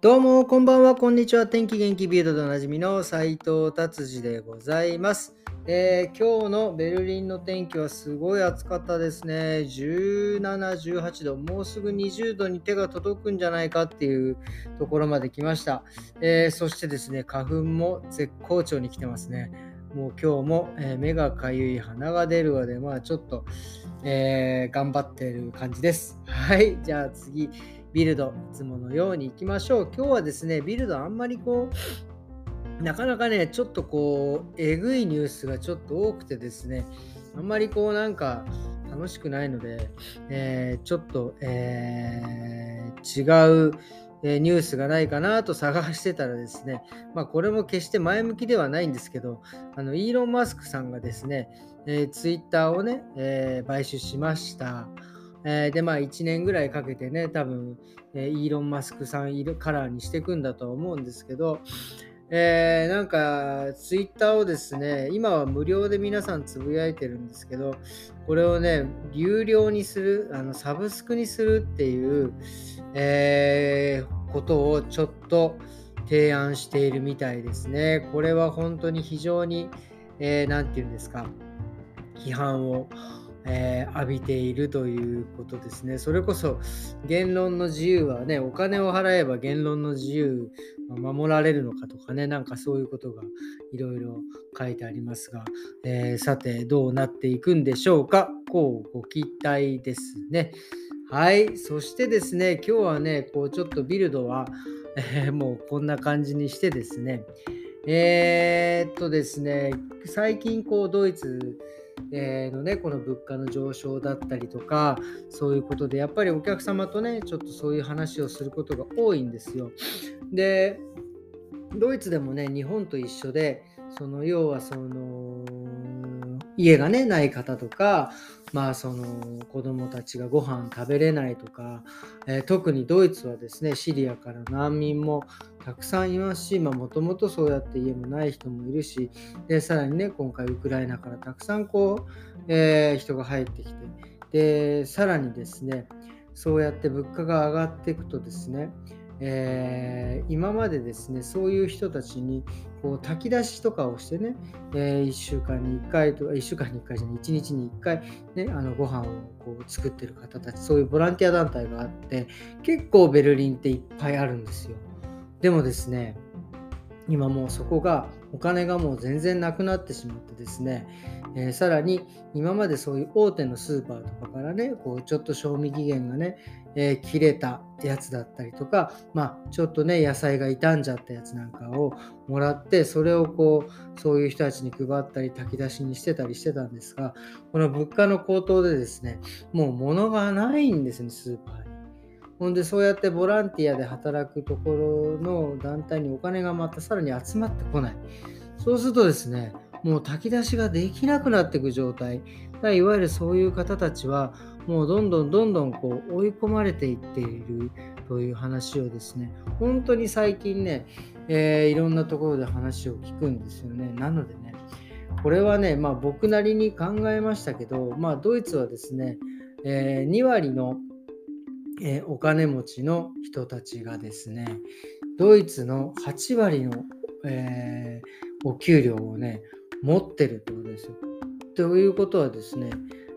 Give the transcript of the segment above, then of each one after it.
どうも、こんばんは、こんにちは。天気元気ビルドでおなじみの斉藤達治でございます、えー今日のベルリンの天気はすごい暑かったですね。17、18度、もうすぐ20度に手が届くんじゃないかっていうところまで来ました。えーそしてですね、花粉も絶好調に来てますね。もう今日も、え目がかゆい、鼻が出るわで、まあちょっと、えー頑張ってる感じです。はい、じゃあ次。ビルド、いつものように行きましょう。今日はですね、ビルドあんまりこう、なかなかね、ちょっとこう、えぐいニュースがちょっと多くてですね、あんまりこうなんか楽しくないので、えーちょっと、えー違う、えニュースがないかなと探してたらですね、まあこれも決して前向きではないんですけど、あの、イーロン・マスクさんがですね、えツイッターをね、えー買収しました。えーで、まあ、1年ぐらいかけてね、多分、えーイーロン・マスクさん色カラーにしていくんだとは思うんですけど、えーなんか、ツイッターをですね、今は無料で皆さんつぶやいてるんですけど、これをね、有料にする、あのサブスクにするっていう、えーことをちょっと提案しているみたいですね。これは本当に非常に、えーて言うんですか、批判を、えー浴びているということですね。それこそ言論の自由はね、お金を払えば言論の自由守られるのかとかね、なんかそういうことがいろいろ書いてありますが、えーさてどうなっていくんでしょうか？こうご期待ですね。はい。そしてですね、今日はね、こうちょっとビルドは、えーもうこんな感じにしてですね、えーっとですね、最近こうドイツのね、この物価の上昇だったりとか、そういうことで、やっぱりお客様とね、ちょっとそういう話をすることが多いんですよ。で、ドイツでもね、日本と一緒で、その要はその、家がね、ない方とか、まあその子供たちがご飯食べれないとか、えー特にドイツはですね、シリアから難民もたくさんいますし、もともとそうやって家もない人もいるし、で、さらにね、今回ウクライナからたくさんこう、えー人が入ってきて、で、さらにですね、そうやって物価が上がっていくとですね、えー今までですね、そういう人たちにこう炊き出しとかをしてね、え1週間に1回とか、1週間に1回じゃない、1日に1回、ね、あのご飯をこう作ってる方たち、そういうボランティア団体があって、結構ベルリンっていっぱいあるんですよ。でもですね、今もうそこがお金がもう全然なくなってしまってですね、えーさらに今までそういう大手のスーパーとかからねこうちょっと賞味期限がね、えー切れたやつだったりとかまあちょっとね野菜が傷んじゃったやつなんかをもらってそれをこうそういう人たちに配ったり炊き出しにしてたりしてたんですがこの物価の高騰でですねもう物がないんですねスーパーに。ほんでそうやってボランティアで働くところの団体にお金がまたさらに集まってこない。そうするとですね、もう炊き出しができなくなっていく状態。だいわゆるそういう方たちは、もうどんどんどんどんこう追い込まれていっているという話をですね、本当に最近ね、えーいろんなところで話を聞くんですよね。なのでね、これはね、まあ僕なりに考えましたけど、まあドイツはですね、えー2割の、えーお金持ちの人たちがですね、ドイツの8割の、えーお給料をね、持ってるってことですよ。ということはですね、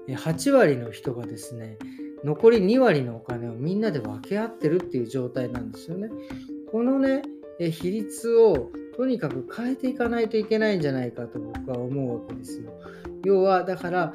8割の人がですね、残り2割のお金をみんなで分け合ってるっていう状態なんですよね。このね、比率をとにかく変えていかないといけないんじゃないかと僕は思うわけですよ。要は、だから、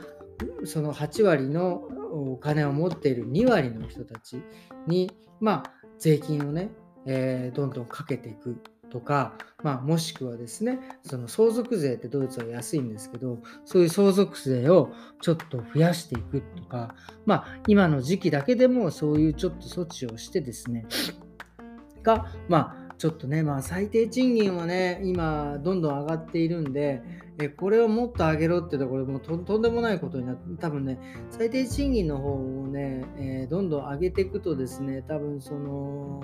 その8割のお金を持っている2割の人たちに、まあ、税金をね、えーどんどんかけていくとか、まあ、もしくはですね、その相続税ってドイツは安いんですけど、そういう相続税をちょっと増やしていくとか、まあ、今の時期だけでもそういうちょっと措置をしてですね、が、まあ、ちょっとね、まあ、最低賃金はね、今、どんどん上がっているんで、えこれをもっと上げろってところもととんでもないことになって多分ね最低賃金の方をね、えー、どんどん上げていくとですね多分その、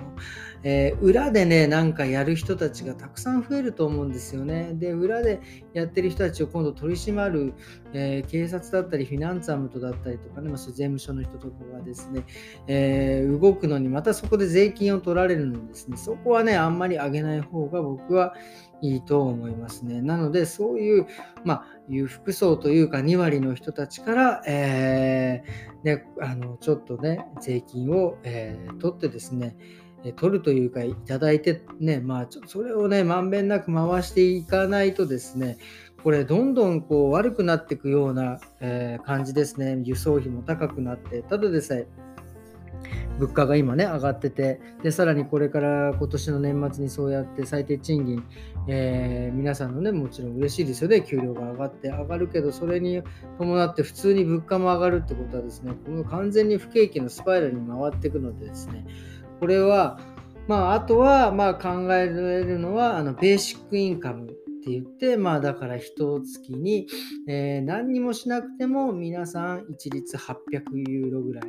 えー、裏でねなんかやる人たちがたくさん増えると思うんですよね。で裏でやってる人たちを今度取り締まる、えー、警察だったりフィナンツァムトだったりとかね、まあ、税務署の人とかがですね、え動くのにまたそこで税金を取られるのにですね。そこはねあんまり上げない方が僕はいいと思いますね。なので、そういう、まあ、裕福層というか、2割の人たちから、えー、ね、あのちょっとね、税金を、えー、取ってですね、取るというか、いただいて、ね、まあ、ちょそれをね、まんべんなく回していかないとですね、これ、どんどんこう悪くなっていくような、えー、感じですね。輸送費も高くなって、ただでさえ、物価が今ね上がっててでさらにこれから今年の年末にそうやって最低賃金、えー、皆さんのねもちろん嬉しいですよね。給料が上がって上がるけどそれに伴って普通に物価も上がるってことはですねこの完全に不景気のスパイラルに回っていくのでですねこれはまああとはまあ考えられるのはあのベーシックインカム。って言って、まあだから一月に、えー、何にもしなくても皆さん一律800ユーロぐらい、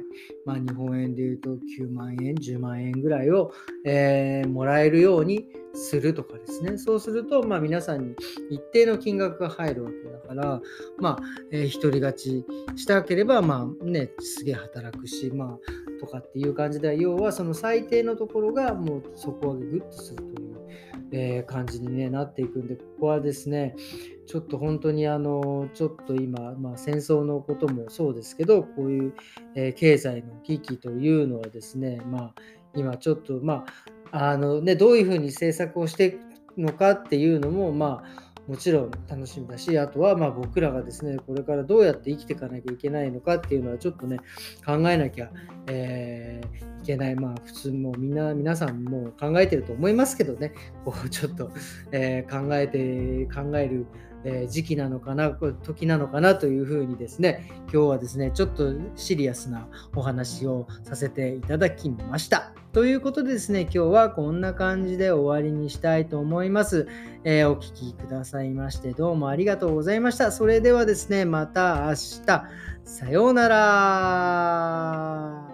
まあ日本円で言うと9万円、10万円ぐらいを、えー、もらえるようにするとかですね。そうすると、まあ皆さんに一定の金額が入るわけだから、まあ、えー、独り勝ちしたければ、まあね、すげえ働くし、まあ、とかっていう感じで、要はその最低のところがもう底上げグッとするという。えー、感じに、ね、なっていくんで、ここはですね、ちょっと本当にあの、ちょっと今、まあ、戦争のこともそうですけど、こういう、えー、経済の危機というのはですね、まあ、今ちょっと、まあ、あのね、どういうふうに政策をしていくのかっていうのも、まあ、もちろん楽しみだし、あとはまあ僕らがですね、これからどうやって生きていかなきゃいけないのかっていうのはちょっとね、考えなきゃ、えー、いけない。まあ普通もみんな、皆さんも考えてると思いますけどね、こうちょっと、えー、考えて、考える、え時期なのかな、時なのかなというふうにですね、今日はですね、ちょっとシリアスなお話をさせていただきました。ということでですね、今日はこんな感じで終わりにしたいと思います。えー、お聴きくださいましてどうもありがとうございました。それではですね、また明日。さようなら。